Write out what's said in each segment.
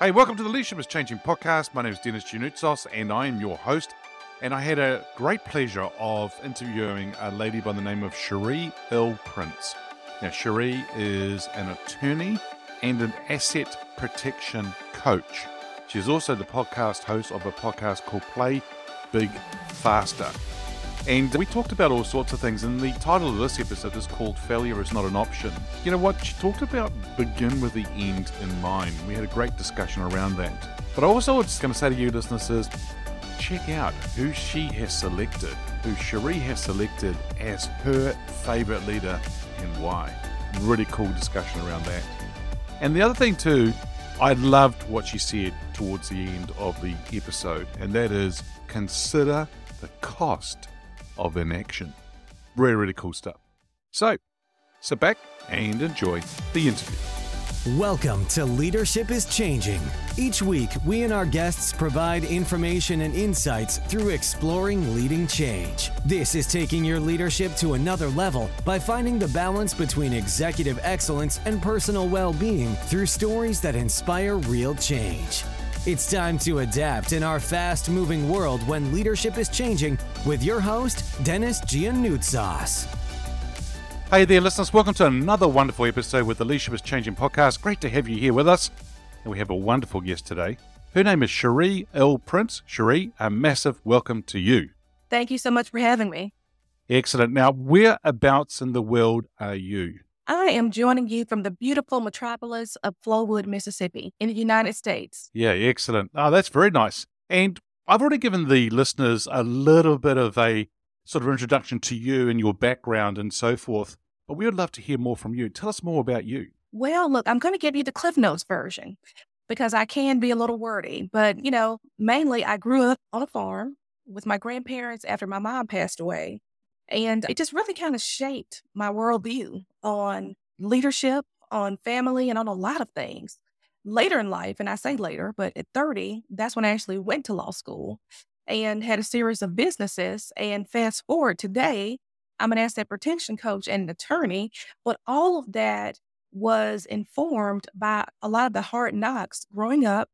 Hey, welcome to the Leadership is Changing podcast. My name is Denis Gianoutsos and I am your host. And I had a great pleasure of interviewing a lady by the name of Scherrie L. Prince. Now, Scherrie is an attorney and an asset protection coach. She's also the podcast host of a podcast called Play Big Faster. And we talked about all sorts of things, and the title of this episode is called Failure is Not an Option. You know what? She talked about begin with the end in mind. We had a great discussion around that. But also, I was going to say to you, listeners, is check out who she has selected, who Scherrie has selected as her favorite leader and why. Really cool discussion around that. And the other thing, too, I loved what she said towards the end of the episode, and that is consider the cost of inaction. Really, really cool stuff. So, sit back and enjoy the interview. Welcome to Leadership is Changing. Each week, we and our guests provide information and insights through exploring leading change. This is taking your leadership to another level by finding the balance between executive excellence and personal well being through stories that inspire real change. It's time to adapt in our fast moving world when leadership is changing with your host, Denis Gianoutsos. Hey there, listeners. Welcome to another wonderful episode with the Leadership is Changing podcast. Great to have you here with us. And we have a wonderful guest today. Her name is Scherrie L. Prince. Scherrie, a massive welcome to you. Thank you so much for having me. Excellent. Now, whereabouts in the world are you? I am joining you from the beautiful metropolis of Flowood, Mississippi, in the United States. Yeah, excellent. Oh, that's very nice. And I've already given the listeners a little bit of a sort of introduction to you and your background and so forth. But we would love to hear more from you. Tell us more about you. Well, look, I'm going to give you the Cliff Notes version because I can be a little wordy. But, you know, mainly I grew up on a farm with my grandparents after my mom passed away. And it just really kind of shaped my worldview on leadership, on family, and on a lot of things. Later in life, and I say later, but at 30, that's when I actually went to law school and had a series of businesses. And fast forward today, I'm an asset protection coach and an attorney, but all of that was informed by a lot of the hard knocks growing up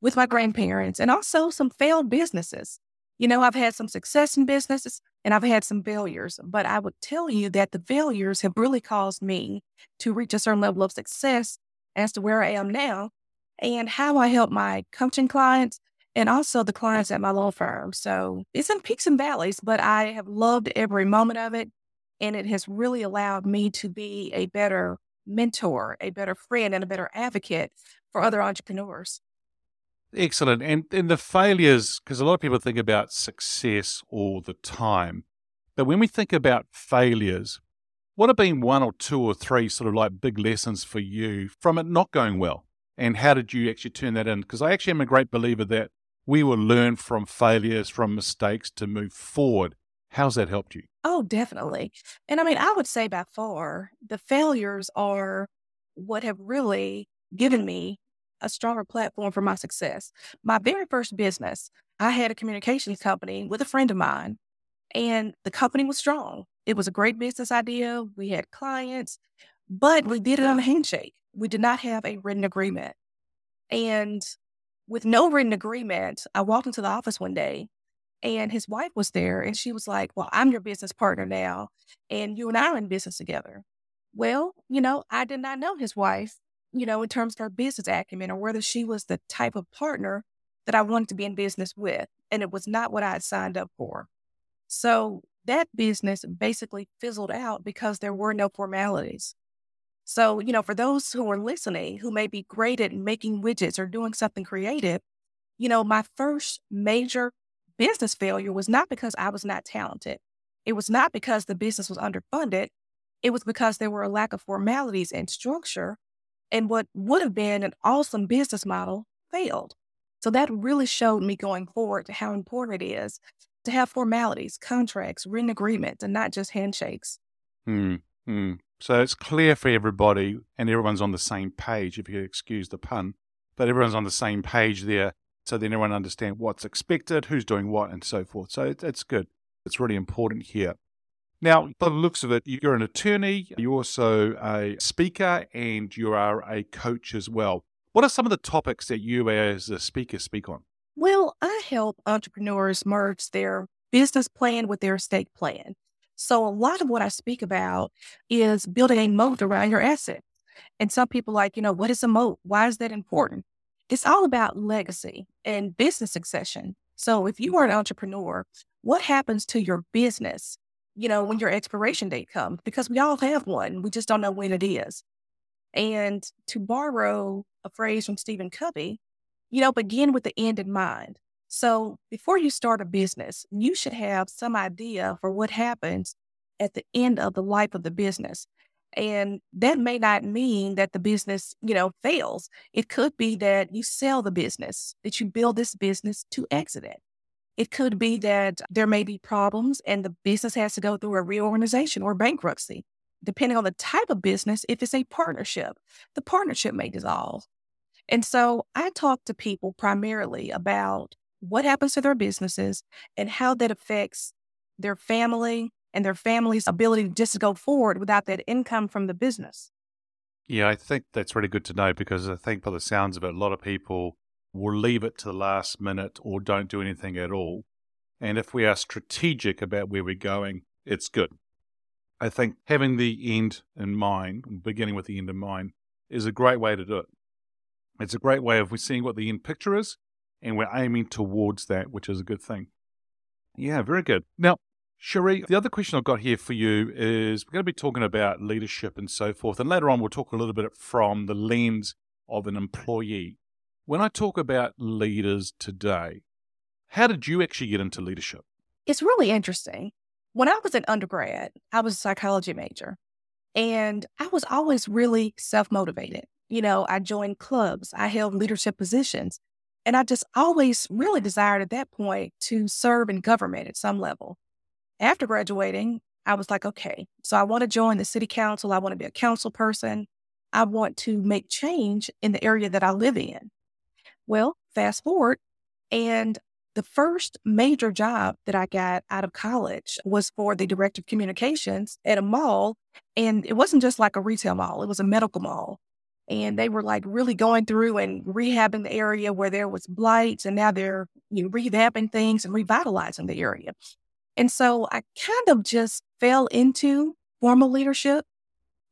with my grandparents and also some failed businesses. You know, I've had some success in businesses and I've had some failures, but I would tell you that the failures have really caused me to reach a certain level of success as to where I am now and how I help my coaching clients and also the clients at my law firm. So it's in peaks and valleys, but I have loved every moment of it. And it has really allowed me to be a better mentor, a better friend, and a better advocate for other entrepreneurs. Excellent. And in the failures, because a lot of people think about success all the time. But when we think about failures, what have been one or two or three sort of like big lessons for you from it not going well? And how did you actually turn that in? Because I actually am a great believer that we will learn from failures, from mistakes to move forward. How's that helped you? Oh, definitely. And I mean, I would say by far, the failures are what have really given me a stronger platform for my success. My very first business, I had a communications company with a friend of mine, and the company was strong. It was a great business idea. We had clients, but we did it on a handshake. We did not have a written agreement. And with no written agreement, I walked into the office one day and his wife was there and she was like, Well, I'm your business partner now, and you and I are in business together. Well, you know, I did not know his wife, you know, in terms of her business acumen or whether she was the type of partner that I wanted to be in business with. And it was not what I had signed up for. So that business basically fizzled out because there were no formalities. So, you know, for those who are listening who may be great at making widgets or doing something creative, you know, my first major business failure was not because I was not talented. It was not because the business was underfunded. It was because there were a lack of formalities and structure. And what would have been an awesome business model failed. So that really showed me going forward to how important it is to have formalities, contracts, written agreements, and not just handshakes. Hmm. hmm. So it's clear for everybody, and everyone's on the same page, if you excuse the pun, but everyone's on the same page there. So then everyone understands what's expected, who's doing what, and so forth. So it's good. It's really important here. Now, by the looks of it, you're an attorney, you're also a speaker, and you are a coach as well. What are some of the topics that you as a speaker speak on? Well, I help entrepreneurs merge their business plan with their estate plan. So a lot of what I speak about is building a moat around your asset. And some people like, you know, what is a moat? Why is that important? It's all about legacy and business succession. So if you are an entrepreneur, what happens to your business, you know, when your expiration date comes? Because we all have one. We just don't know when it is. And to borrow a phrase from Stephen Covey, you know, begin with the end in mind. So before you start a business, you should have some idea for what happens at the end of the life of the business. And that may not mean that the business, you know, fails. It could be that you sell the business, that you build this business to exit it. It could be that there may be problems and the business has to go through a reorganization or bankruptcy. Depending on the type of business, if it's a partnership, the partnership may dissolve. And so I talk to people primarily about what happens to their businesses and how that affects their family and their family's ability just to go forward without that income from the business. Yeah, I think that's really good to know because I think, by the sounds of it, a lot of people will leave it to the last minute or don't do anything at all. And if we are strategic about where we're going, it's good. I think having the end in mind, beginning with the end in mind, is a great way to do it. It's a great way of seeing what the end picture is, and we're aiming towards that, which is a good thing. Yeah, very good. Now, Scherrie, the other question I've got here for you is we're going to be talking about leadership and so forth. And later on, we'll talk a little bit from the lens of an employee. When I talk about leaders today, how did you actually get into leadership? It's really interesting. When I was an undergrad, I was a psychology major, and I was always really self motivated. You know, I joined clubs, I held leadership positions, and I just always really desired at that point to serve in government at some level. After graduating, I was like, okay, so I want to join the city council. I want to be a council person. I want to make change in the area that I live in. Well, fast forward, and the first major job that I got out of college was for the director of communications at a mall. And it wasn't just like a retail mall, it was a medical mall. And they were like really going through and rehabbing the area where there was blights. And now they're you know, revamping things and revitalizing the area. And so I kind of just fell into formal leadership,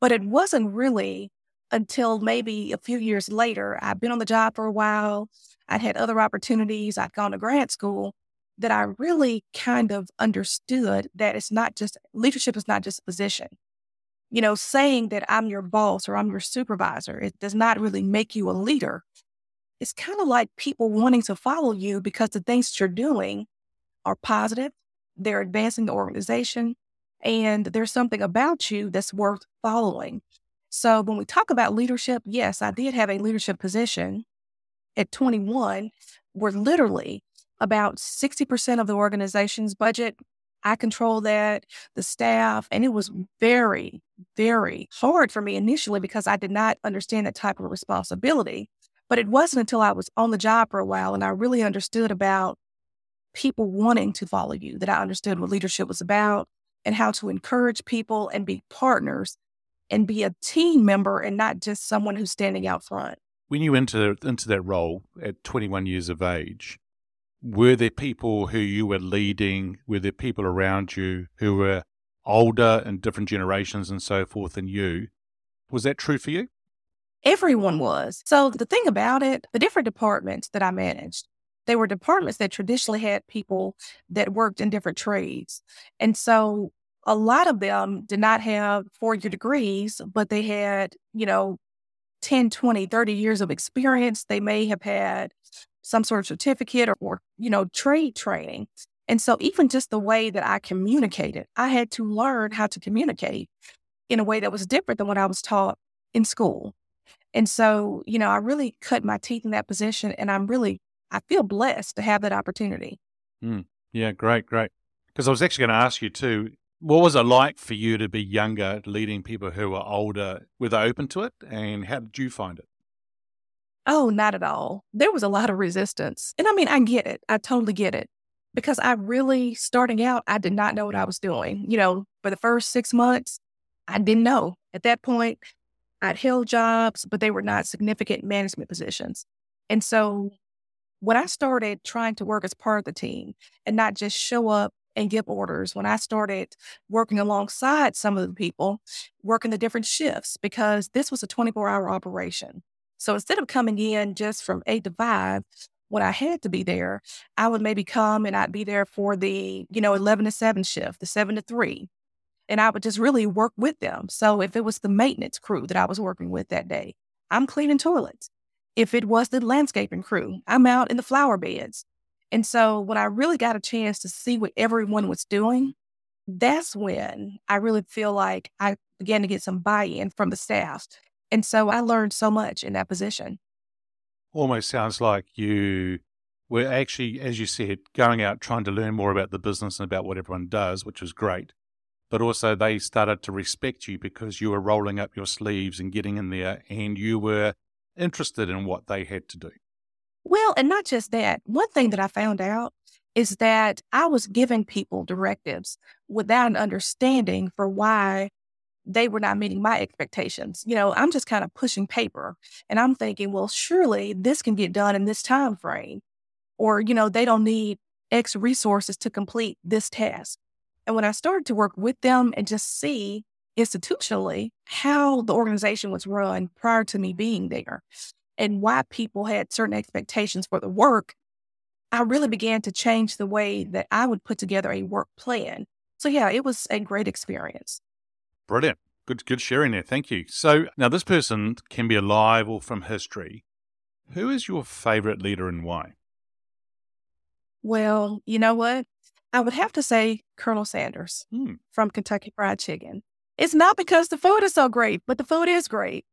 but it wasn't really until maybe a few years later. I'd been on the job for a while. I'd had other opportunities. I'd gone to grad school that I really kind of understood that it's not just leadership is not just a position. You know, saying that I'm your boss or I'm your supervisor, it does not really make you a leader. It's kind of like people wanting to follow you because the things that you're doing are positive, they're advancing the organization, and there's something about you that's worth following. So when we talk about leadership, yes, I did have a leadership position at 21, where literally about 60% of the organization's budget. I control that, the staff, and it was very, very hard for me initially because I did not understand that type of responsibility. But it wasn't until I was on the job for a while and I really understood about people wanting to follow you, that I understood what leadership was about and how to encourage people and be partners and be a team member and not just someone who's standing out front. When you enter into that role at 21 years of age, were there people who you were leading? Were there people around you who were older and different generations and so forth than you? Was that true for you? Everyone was. So the thing about it, the different departments that I managed, they were departments that traditionally had people that worked in different trades. And so a lot of them did not have four year degrees, but they had, you know, 10, 20, 30 years of experience. They may have had some sort of certificate or, or, you know, trade training. And so even just the way that I communicated, I had to learn how to communicate in a way that was different than what I was taught in school. And so, you know, I really cut my teeth in that position and I'm really I feel blessed to have that opportunity. Mm. Yeah, great, great. Because I was actually going to ask you too, what was it like for you to be younger, leading people who were older? Were they open to it? And how did you find it? Oh, not at all. There was a lot of resistance. And I mean, I get it. I totally get it. Because I really, starting out, I did not know what I was doing. You know, for the first six months, I didn't know. At that point, I'd held jobs, but they were not significant management positions. And so when I started trying to work as part of the team and not just show up and give orders, when I started working alongside some of the people, working the different shifts, because this was a 24 hour operation. So instead of coming in just from eight to five, when I had to be there, I would maybe come and I'd be there for the, you know, 11 to 7 shift, the 7 to 3. And I would just really work with them. So if it was the maintenance crew that I was working with that day, I'm cleaning toilets. If it was the landscaping crew, I'm out in the flower beds. And so when I really got a chance to see what everyone was doing, that's when I really feel like I began to get some buy in from the staff. And so I learned so much in that position. Almost sounds like you were actually, as you said, going out trying to learn more about the business and about what everyone does, which was great. But also, they started to respect you because you were rolling up your sleeves and getting in there and you were interested in what they had to do. Well, and not just that. One thing that I found out is that I was giving people directives without an understanding for why they were not meeting my expectations. You know, I'm just kind of pushing paper and I'm thinking, well, surely this can get done in this time frame. Or, you know, they don't need X resources to complete this task. And when I started to work with them and just see institutionally how the organization was run prior to me being there and why people had certain expectations for the work, I really began to change the way that I would put together a work plan. So, yeah, it was a great experience. Brilliant. Good, good sharing there. Thank you. So now this person can be alive or from history. Who is your favorite leader and why? Well, you know what? I would have to say Colonel Sanders hmm. from Kentucky Fried Chicken. It's not because the food is so great, but the food is great.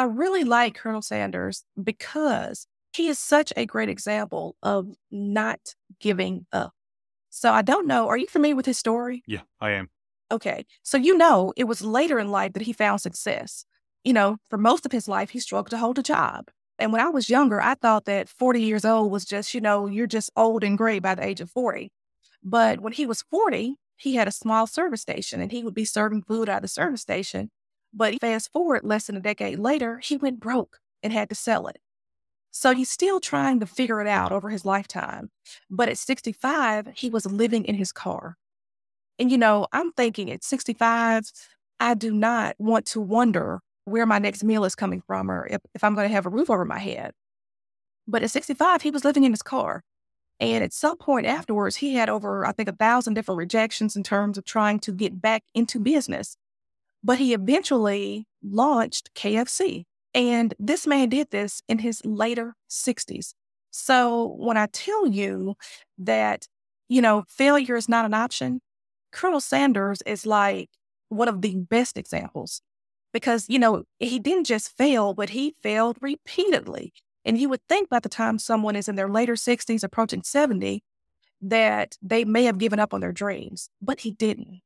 I really like Colonel Sanders because he is such a great example of not giving up. So I don't know. Are you familiar with his story? Yeah, I am. Okay. So you know it was later in life that he found success. You know, for most of his life, he struggled to hold a job. And when I was younger, I thought that 40 years old was just, you know, you're just old and gray by the age of 40. But when he was 40, he had a small service station and he would be serving food at the service station. But fast forward less than a decade later, he went broke and had to sell it. So he's still trying to figure it out over his lifetime. But at 65, he was living in his car. And, you know, I'm thinking at 65, I do not want to wonder where my next meal is coming from or if, if I'm going to have a roof over my head. But at 65, he was living in his car. And at some point afterwards, he had over, I think, a thousand different rejections in terms of trying to get back into business. But he eventually launched KFC. And this man did this in his later 60s. So when I tell you that, you know, failure is not an option, Colonel Sanders is like one of the best examples because, you know, he didn't just fail, but he failed repeatedly. And you would think by the time someone is in their later 60s, approaching 70, that they may have given up on their dreams, but he didn't.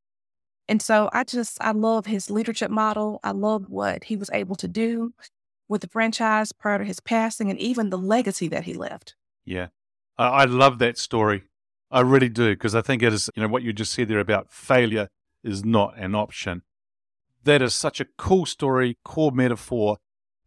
And so I just, I love his leadership model. I love what he was able to do with the franchise prior to his passing and even the legacy that he left. Yeah. I love that story. I really do, because I think it is, you know, what you just said there about failure is not an option. That is such a cool story, core metaphor.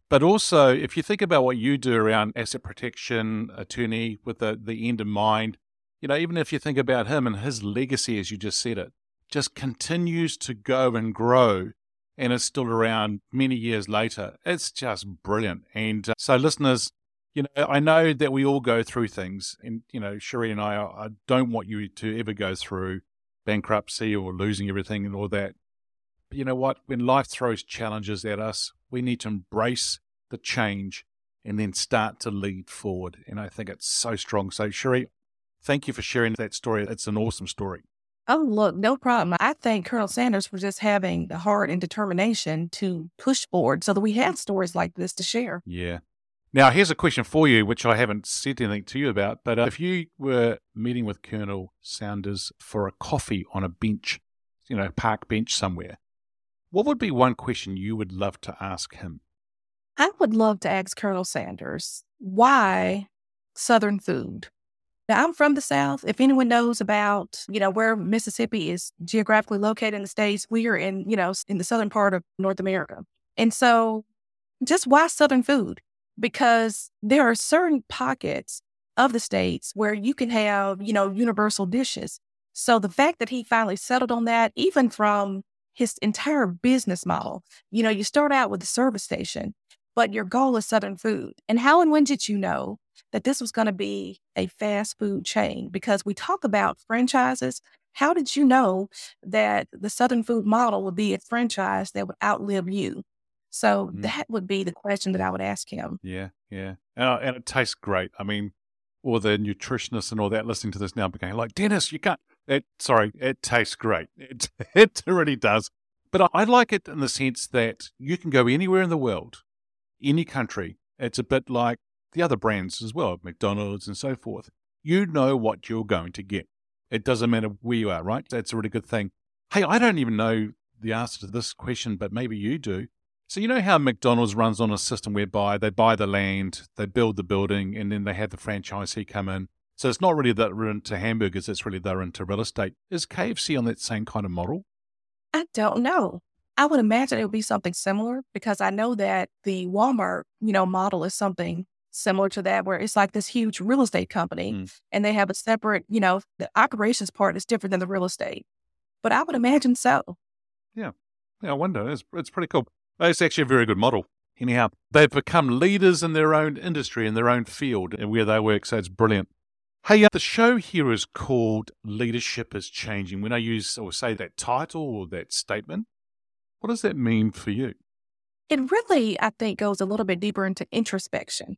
But also, if you think about what you do around asset protection, attorney with the, the end in mind, you know, even if you think about him and his legacy, as you just said it, just continues to go and grow and is still around many years later. It's just brilliant. And uh, so, listeners, you know, I know that we all go through things, and you know, Scherrie and I, I don't want you to ever go through bankruptcy or losing everything and all that. But you know what? When life throws challenges at us, we need to embrace the change and then start to lead forward. And I think it's so strong. So, Scherrie, thank you for sharing that story. It's an awesome story. Oh, look, no problem. I thank Colonel Sanders for just having the heart and determination to push forward so that we have stories like this to share. Yeah. Now, here's a question for you, which I haven't said anything to you about. But uh, if you were meeting with Colonel Sanders for a coffee on a bench, you know, park bench somewhere, what would be one question you would love to ask him? I would love to ask Colonel Sanders why Southern food. Now, I'm from the South. If anyone knows about, you know, where Mississippi is geographically located in the States, we are in, you know, in the southern part of North America. And so just why Southern food? Because there are certain pockets of the states where you can have, you know, universal dishes. So the fact that he finally settled on that, even from his entire business model, you know, you start out with a service station, but your goal is Southern food. And how and when did you know that this was going to be a fast food chain? Because we talk about franchises. How did you know that the Southern food model would be a franchise that would outlive you? So mm-hmm. that would be the question that I would ask him. Yeah, yeah. Uh, and it tastes great. I mean, all the nutritionists and all that listening to this now became like, Denis, you can't. It, sorry, it tastes great. It, it really does. But I like it in the sense that you can go anywhere in the world, any country. It's a bit like the other brands as well, McDonald's and so forth. You know what you're going to get. It doesn't matter where you are, right? That's a really good thing. Hey, I don't even know the answer to this question, but maybe you do. So, you know how McDonald's runs on a system whereby they buy the land, they build the building, and then they have the franchisee come in. So it's not really that we're into hamburgers, it's really they're into real estate. Is KFC on that same kind of model? I don't know. I would imagine it would be something similar because I know that the Walmart, you know, model is something similar to that, where it's like this huge real estate company mm. and they have a separate, you know, the operations part is different than the real estate. But I would imagine so. Yeah. Yeah, I wonder. It's, it's pretty cool. It's actually a very good model. Anyhow, they've become leaders in their own industry, in their own field, and where they work. So it's brilliant. Hey, uh, the show here is called Leadership is Changing. When I use or say that title or that statement, what does that mean for you? It really, I think, goes a little bit deeper into introspection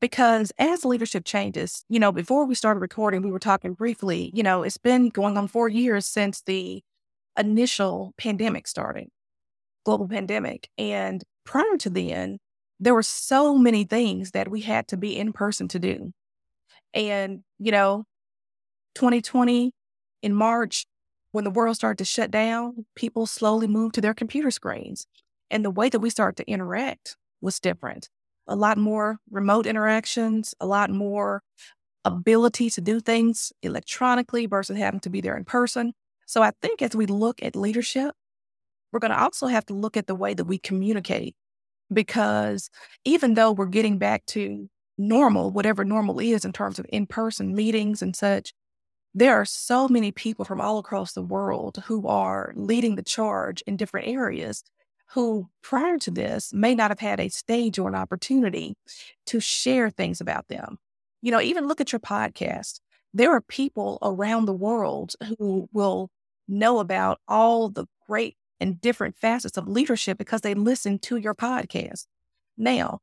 because as leadership changes, you know, before we started recording, we were talking briefly, you know, it's been going on four years since the initial pandemic started global pandemic. And prior to then, there were so many things that we had to be in person to do. And, you know, 2020 in March, when the world started to shut down, people slowly moved to their computer screens. And the way that we started to interact was different. A lot more remote interactions, a lot more ability to do things electronically versus having to be there in person. So I think as we look at leadership, we're going to also have to look at the way that we communicate because even though we're getting back to normal, whatever normal is in terms of in person meetings and such, there are so many people from all across the world who are leading the charge in different areas who prior to this may not have had a stage or an opportunity to share things about them. You know, even look at your podcast. There are people around the world who will know about all the great and different facets of leadership because they listen to your podcast. Now,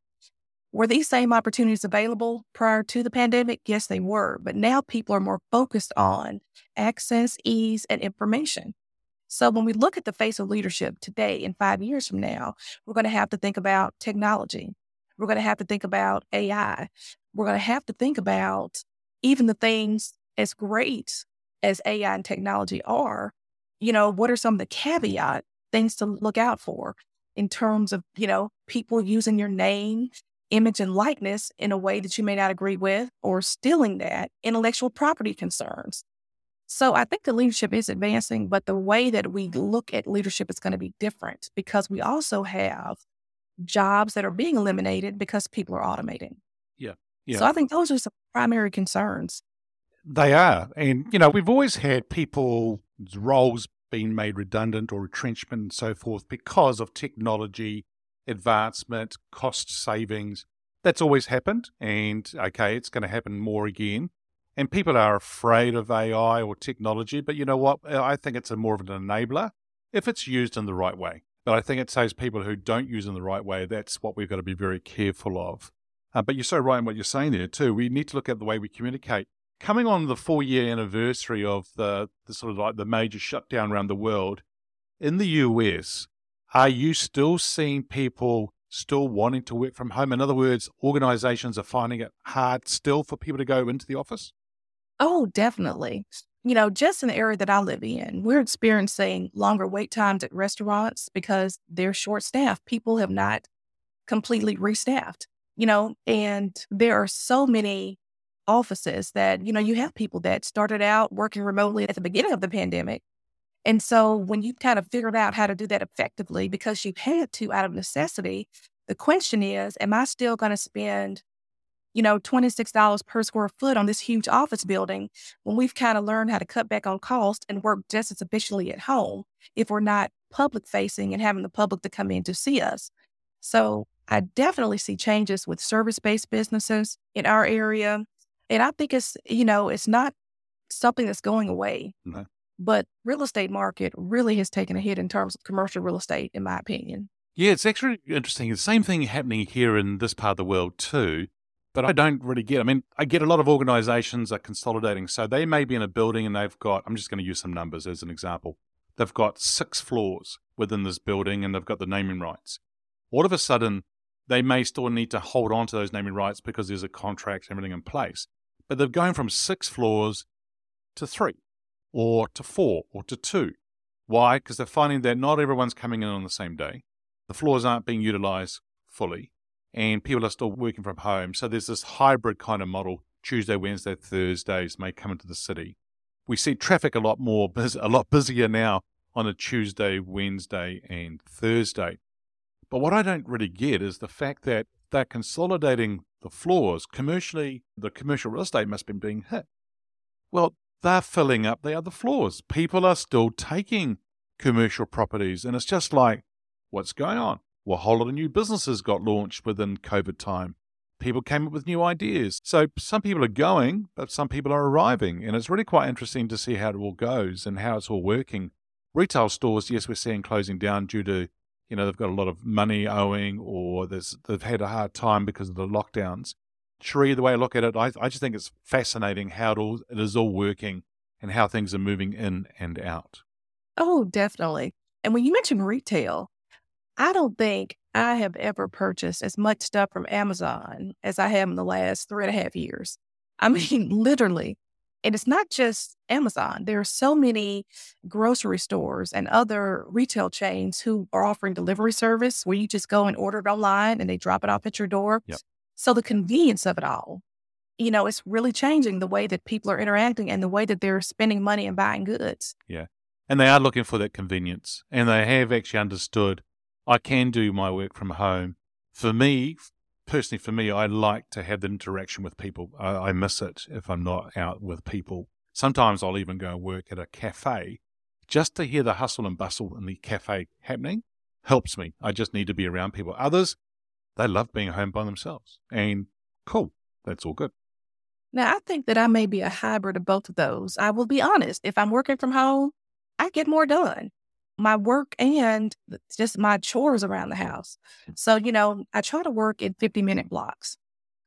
were these same opportunities available prior to the pandemic? Yes, they were. But now people are more focused on access, ease, and information. So when we look at the face of leadership today and five years from now, we're going to have to think about technology. We're going to have to think about AI. We're going to have to think about even the things as great as AI and technology are, you know, what are some of the caveat things to look out for in terms of, you know, people using your name, image, and likeness in a way that you may not agree with or stealing that, intellectual property concerns. So I think the leadership is advancing, but the way that we look at leadership is going to be different because we also have jobs that are being eliminated because people are automating. Yeah. Yeah. So I think those are some primary concerns. They are. And, you know, we've always had people's roles being made redundant or retrenchment and so forth because of technology advancement, cost savings. That's always happened. And okay, it's going to happen more again. And people are afraid of AI or technology. But you know what? I think it's a more of an enabler if it's used in the right way. But I think it's those people who don't use it in the right way, that's what we've got to be very careful of. Uh, but you're so right in what you're saying there, too. We need to look at the way we communicate coming on the four year anniversary of the, the sort of like the major shutdown around the world, in the US, are you still seeing people still wanting to work from home? In other words, organizations are finding it hard still for people to go into the office? Oh, definitely. You know, just in the area that I live in, we're experiencing longer wait times at restaurants because they're short staffed. People have not completely restaffed, you know, and there are so many offices that, you know, you have people that started out working remotely at the beginning of the pandemic. And so when you've kind of figured out how to do that effectively because you've had to out of necessity, The question is, am I still going to spend, you know, $26 per square foot on this huge office building when we've kind of learned how to cut back on cost and work just as efficiently at home if we're not public facing and having the public to come in to see us? So I definitely see changes with service based businesses in our area. And I think it's, you know, it's not something that's going away. No. But real estate market really has taken a hit in terms of commercial real estate, in my opinion. Yeah, it's actually interesting. The same thing happening here in this part of the world too. But I don't really get. I mean, I get a lot of organizations are consolidating. So they may be in a building and they've got. I'm just going to use some numbers as an example. They've got six floors within this building and they've got the naming rights. All of a sudden, they may still need to hold on to those naming rights because there's a contract and everything in place. But they're going from six floors to three or to four or to two. Why? Because they're finding that not everyone's coming in on the same day. The floors aren't being utilized fully, and people are still working from home. So there's this hybrid kind of model. Tuesday, Wednesday, Thursdays may come into the city. We see traffic a lot more, a lot busier now on a Tuesday, Wednesday, and Thursday. But what I don't really get is the fact that they're consolidating the floors commercially. The commercial real estate must be being hit. Well, they're filling up the other floors. People are still taking commercial properties, and it's just like, what's going on? Well, a whole lot of new businesses got launched within COVID time. People came up with new ideas. So some people are going, but some people are arriving. And it's really quite interesting to see how it all goes and how it's all working. Retail stores, yes, we're seeing closing down due to, you know, they've got a lot of money owing or they've had a hard time because of the lockdowns. Scherrie, the way I look at it, I, I just think it's fascinating how it, all, it is all working and how things are moving in and out. Oh, definitely. And when you mention retail, I don't think I have ever purchased as much stuff from Amazon as I have in the last three and a half years. I mean, literally. And it's not just Amazon. There are so many grocery stores and other retail chains who are offering delivery service where you just go and order it online and they drop it off at your door. Yep. So the convenience of it all, you know, it's really changing the way that people are interacting and the way that they're spending money and buying goods. Yeah. And they are looking for that convenience. And they have actually understood I can do my work from home. For me, personally, for me, I like to have the interaction with people. I, I miss it if I'm not out with people. Sometimes I'll even go and work at a cafe just to hear the hustle and bustle in the cafe happening helps me. I just need to be around people. Others, they love being home by themselves. And cool, that's all good. Now, I think that I may be a hybrid of both of those. I will be honest. If I'm working from home, I get more done. My work and just my chores around the house. So, you know, I try to work in 50 minute blocks.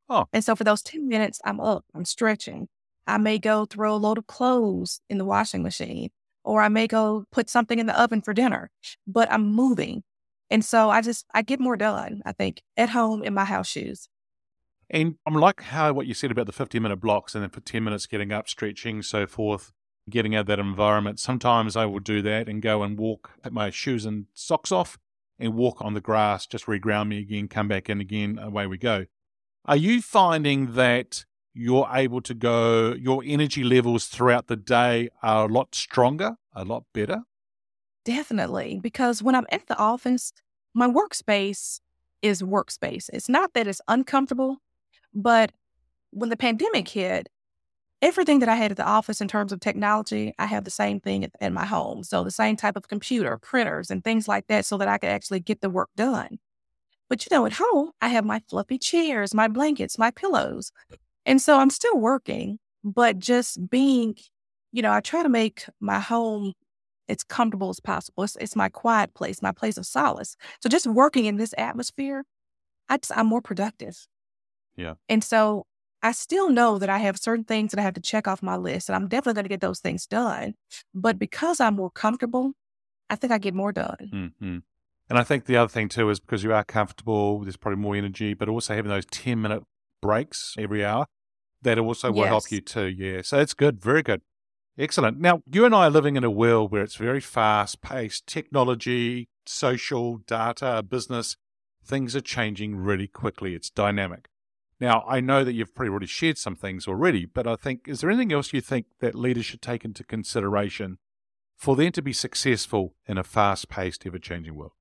Oh. And so for those 10 minutes, I'm up, I'm stretching. I may go throw a load of clothes in the washing machine, or I may go put something in the oven for dinner, but I'm moving. And so I just, I get more done, I think, at home in my house shoes. And I'm like how what you said about the 50 minute blocks and then for 10 minutes getting up, stretching, so forth, getting out of that environment. Sometimes I will do that and go and walk, put my shoes and socks off and walk on the grass, just reground me again, come back in again, away we go. Are you finding that you're able to go, your energy levels throughout the day are a lot stronger, a lot better? Definitely. Because when I'm at the office, my workspace is workspace. It's not that it's uncomfortable, but when the pandemic hit, everything that I had at the office in terms of technology, I have the same thing at, at my home. So the same type of computer, printers, and things like that, so that I could actually get the work done. But you know, at home, I have my fluffy chairs, my blankets, my pillows. And so I'm still working, but just being, you know, I try to make my home as comfortable as possible. It's, it's my quiet place, my place of solace. So just working in this atmosphere, I just, I'm more productive. Yeah. And so I still know that I have certain things that I have to check off my list, and I'm definitely going to get those things done. But because I'm more comfortable, I think I get more done. Mm-hmm. And I think the other thing too is because you are comfortable, there's probably more energy, but also having those 10 minute breaks every hour, that also will yes. help you too. Yeah. So it's good. Very good. Excellent. Now, you and I are living in a world where it's very fast paced technology, social, data, business. Things are changing really quickly. It's dynamic. Now, I know that you've probably already shared some things already, but I think, is there anything else you think that leaders should take into consideration for them to be successful in a fast paced, ever changing world?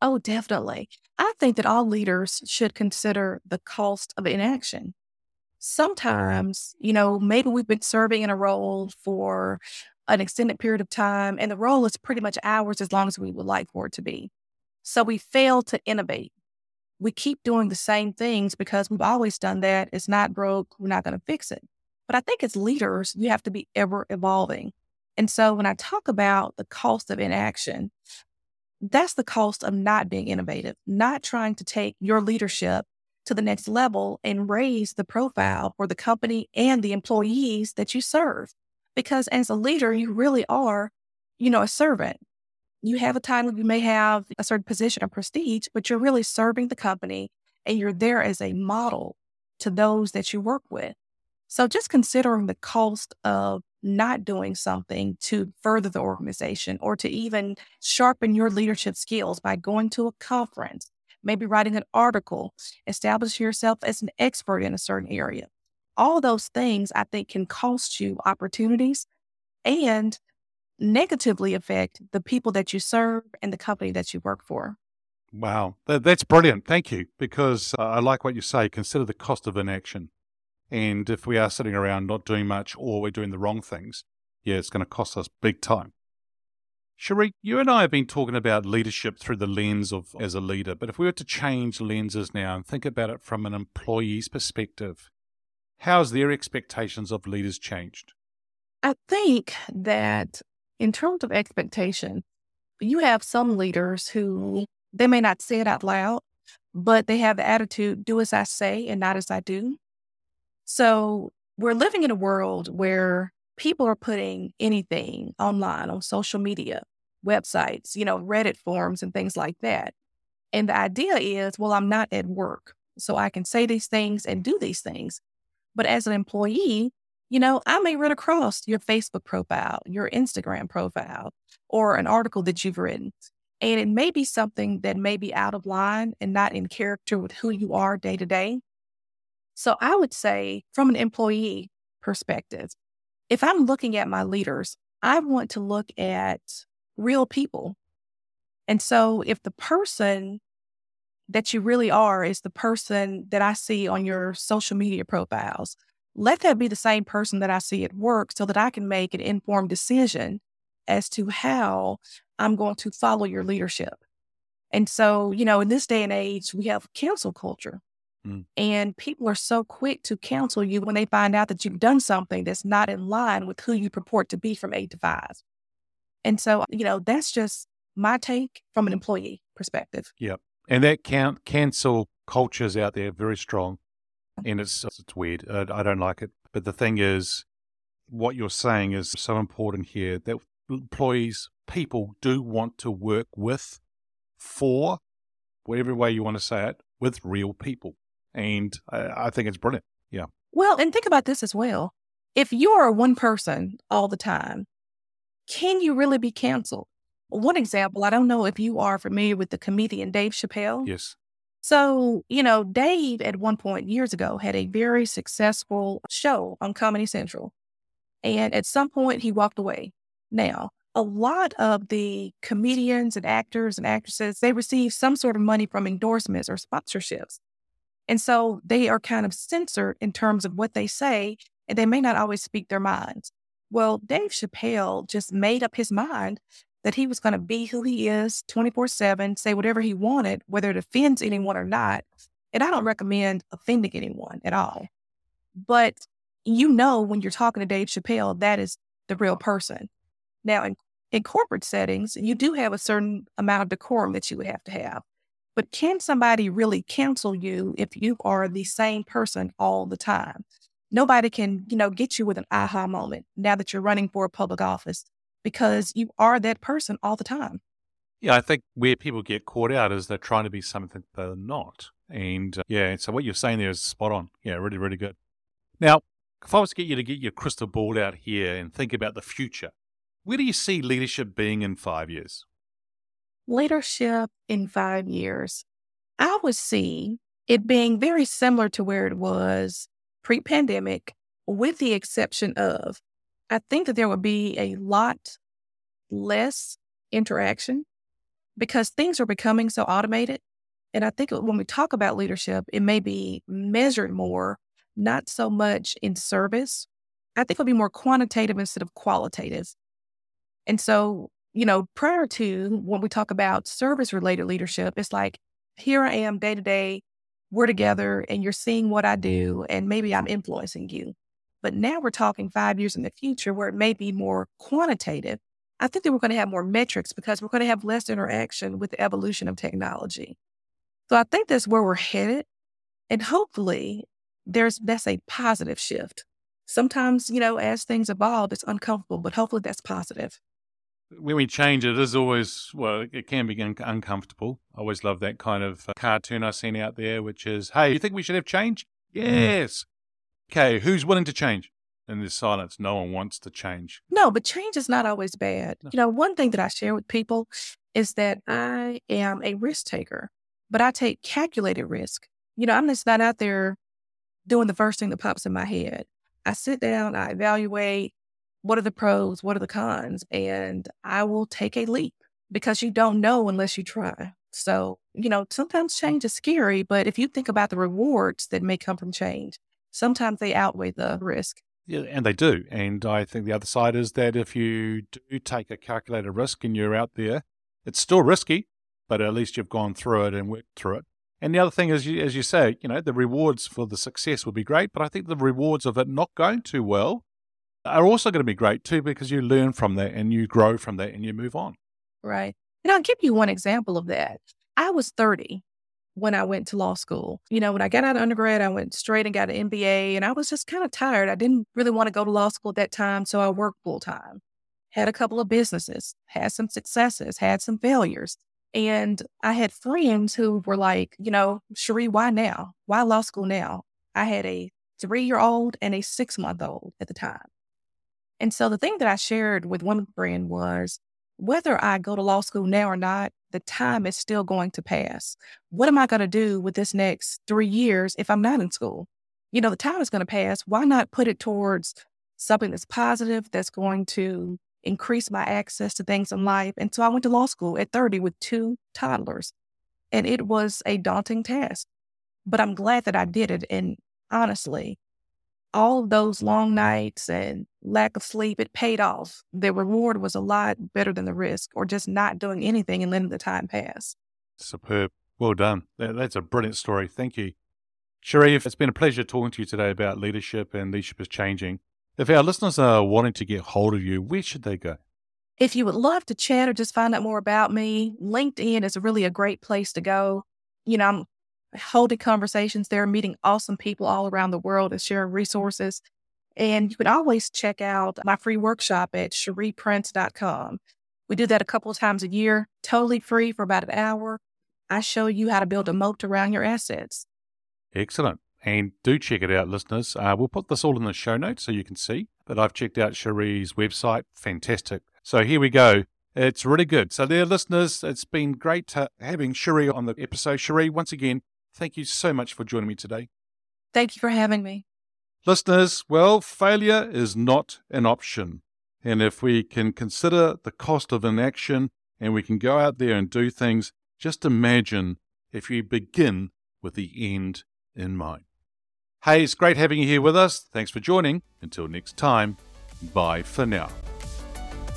Oh, definitely. I think that all leaders should consider the cost of inaction. Mm-hmm. Sometimes, you know, maybe we've been serving in a role for an extended period of time, and the role is pretty much ours as long as we would like for it to be. So we fail to innovate. We keep doing the same things because we've always done that. It's not broke. We're not going to fix it. But I think as leaders, you have to be ever evolving. And so when I talk about the cost of inaction, that's the cost of not being innovative, not trying to take your leadership to the next level and raise the profile for the company and the employees that you serve. Because as a leader, you really are, you know, a servant. You have a title, you may have a certain position of prestige, but you're really serving the company and you're there as a model to those that you work with. So just considering the cost of not doing something to further the organization or to even sharpen your leadership skills by going to a conference, maybe writing an article, establish yourself as an expert in a certain area. All those things I think can cost you opportunities and negatively affect the people that you serve and the company that you work for. Wow, that's brilliant. Thank you. Because uh, I like what you say. Consider the cost of inaction. And if we are sitting around not doing much or we're doing the wrong things, yeah, it's going to cost us big time. Scherrie, you and I have been talking about leadership through the lens of as a leader, but if we were to change lenses now and think about it from an employee's perspective, how's their expectations of leaders changed? I think that in terms of expectation, you have some leaders who they may not say it out loud, but they have the attitude, do as I say and not as I do. So we're living in a world where people are putting anything online on social media, websites, you know, Reddit forums and things like that. And the idea is, well, I'm not at work, so I can say these things and do these things. But as an employee, you know, I may run across your Facebook profile, your Instagram profile, or an article that you've written. And it may be something that may be out of line and not in character with who you are day to day. So I would say, from an employee perspective, if I'm looking at my leaders, I want to look at real people. And so if the person that you really are is the person that I see on your social media profiles, let that be the same person that I see at work so that I can make an informed decision as to how I'm going to follow your leadership. And so, you know, in this day and age, we have cancel culture. Mm. And people are so quick to counsel you when they find out that you've done something that's not in line with who you purport to be from eight to five. And so, you know, that's just my take from an employee perspective. Yep. And that count cancel cultures out there very strong. And it's it's weird. Uh, I don't like it. But the thing is, what you're saying is so important here that employees, people do want to work with, for, whatever way you want to say it, with real people. And I, I think it's brilliant. Yeah. Well, and think about this as well. If you are one person all the time, can you really be canceled? One example, I don't know if you are familiar with the comedian Dave Chappelle. Yes. So, you know, Dave at one point years ago had a very successful show on Comedy Central. And at some point, he walked away. Now, a lot of the comedians and actors and actresses, they receive some sort of money from endorsements or sponsorships. And so they are kind of censored in terms of what they say, and they may not always speak their minds. Well, Dave Chappelle just made up his mind that he was going to be who he is 24 7, say whatever he wanted, whether it offends anyone or not. And I don't recommend offending anyone at all. But you know, when you're talking to Dave Chappelle, that is the real person. Now, in, in corporate settings, you do have a certain amount of decorum that you would have to have. But can somebody really cancel you if you are the same person all the time? Nobody can, you know, get you with an aha moment now that you're running for a public office because you are that person all the time. Yeah, I think where people get caught out is they're trying to be something they're not. And uh, yeah, so what you're saying there is spot on. Yeah, really, really good. Now, if I was to get you to get your crystal ball out here and think about the future, where do you see leadership being in five years? leadership in five years, I would see it being very similar to where it was pre pandemic, with the exception of I think that there would be a lot less interaction. because things are becoming so automated. And I think when we talk about leadership, it may be measured more, not so much in service. I think it'll be more quantitative instead of qualitative. And so, you know, prior to when we talk about service related leadership, it's like, here I am day to day, we're together, and you're seeing what I do, and maybe I'm influencing you. But now we're talking five years in the future where it may be more quantitative. I think that we're going to have more metrics because we're going to have less interaction with the evolution of technology. So I think that's where we're headed. And hopefully there's that's a positive shift. Sometimes, you know, as things evolve, it's uncomfortable, but hopefully that's positive. When we change, it is always, well, it can be uncomfortable. I always love that kind of uh, cartoon I've seen out there, which is, hey, you think we should have change? Yes. Okay, who's willing to change? And there's silence. No one wants to change. No, but change is not always bad. No. You know, one thing that I share with people is that I am a risk taker, but I take calculated risk. You know, I'm just not out there doing the first thing that pops in my head. I sit down, I evaluate what are the pros, what are the cons, and I will take a leap because you don't know unless you try. So, you know, sometimes hmm. change is scary, but if you think about the rewards that may come from change, sometimes they outweigh the risk. Yeah, and they do. And I think the other side is that if you do take a calculated risk and you're out there, it's still risky, but at least you've gone through it and worked through it. And the other thing is, as you say, you know, the rewards for the success will be great, but I think the rewards of it not going too well are also going to be great too because you learn from that and you grow from that and you move on. Right. And I'll give you one example of that. I was 30 when I went to law school. You know, when I got out of undergrad, I went straight and got an MBA, and I was just kind of tired. I didn't really want to go to law school at that time, so I worked full time. Had a couple of businesses, had some successes, had some failures. And I had friends who were like, you know, Scherrie, why now? Why law school now? I had a three year old and a six month old at the time. And so the thing that I shared with one friend was whether I go to law school now or not, the time is still going to pass. What am I going to do with this next three years if I'm not in school? You know, the time is going to pass. Why not put it towards something that's positive, that's going to increase my access to things in life? And so I went to law school at 30 with two toddlers, and it was a daunting task. But I'm glad that I did it. And honestly, all of those long nights and lack of sleep, it paid off. The reward was a lot better than the risk, or just not doing anything and letting the time pass. Superb. Well done. That's a brilliant story. Thank you. Scherrie, it's been a pleasure talking to you today about leadership and leadership is changing. If our listeners are wanting to get hold of you, where should they go? If you would love to chat or just find out more about me, LinkedIn is really a great place to go. You know, I'm holding conversations there, meeting awesome people all around the world and sharing resources. And you can always check out my free workshop at scherrieprince.com. We do that a couple of times a year, totally free for about an hour. I show you how to build a moat around your assets. Excellent. And do check it out, listeners. Uh, we'll put this all in the show notes so you can see. But I've checked out Scherrie's website. Fantastic. So here we go. It's really good. So, there, listeners, it's been great having Scherrie on the episode. Scherrie, once again, Thank you so much for joining me today. Thank you for having me. Listeners, well, failure is not an option. And if we can consider the cost of inaction and we can go out there and do things, just imagine if you begin with the end in mind. Hey, it's great having you here with us. Thanks for joining. Until next time, bye for now.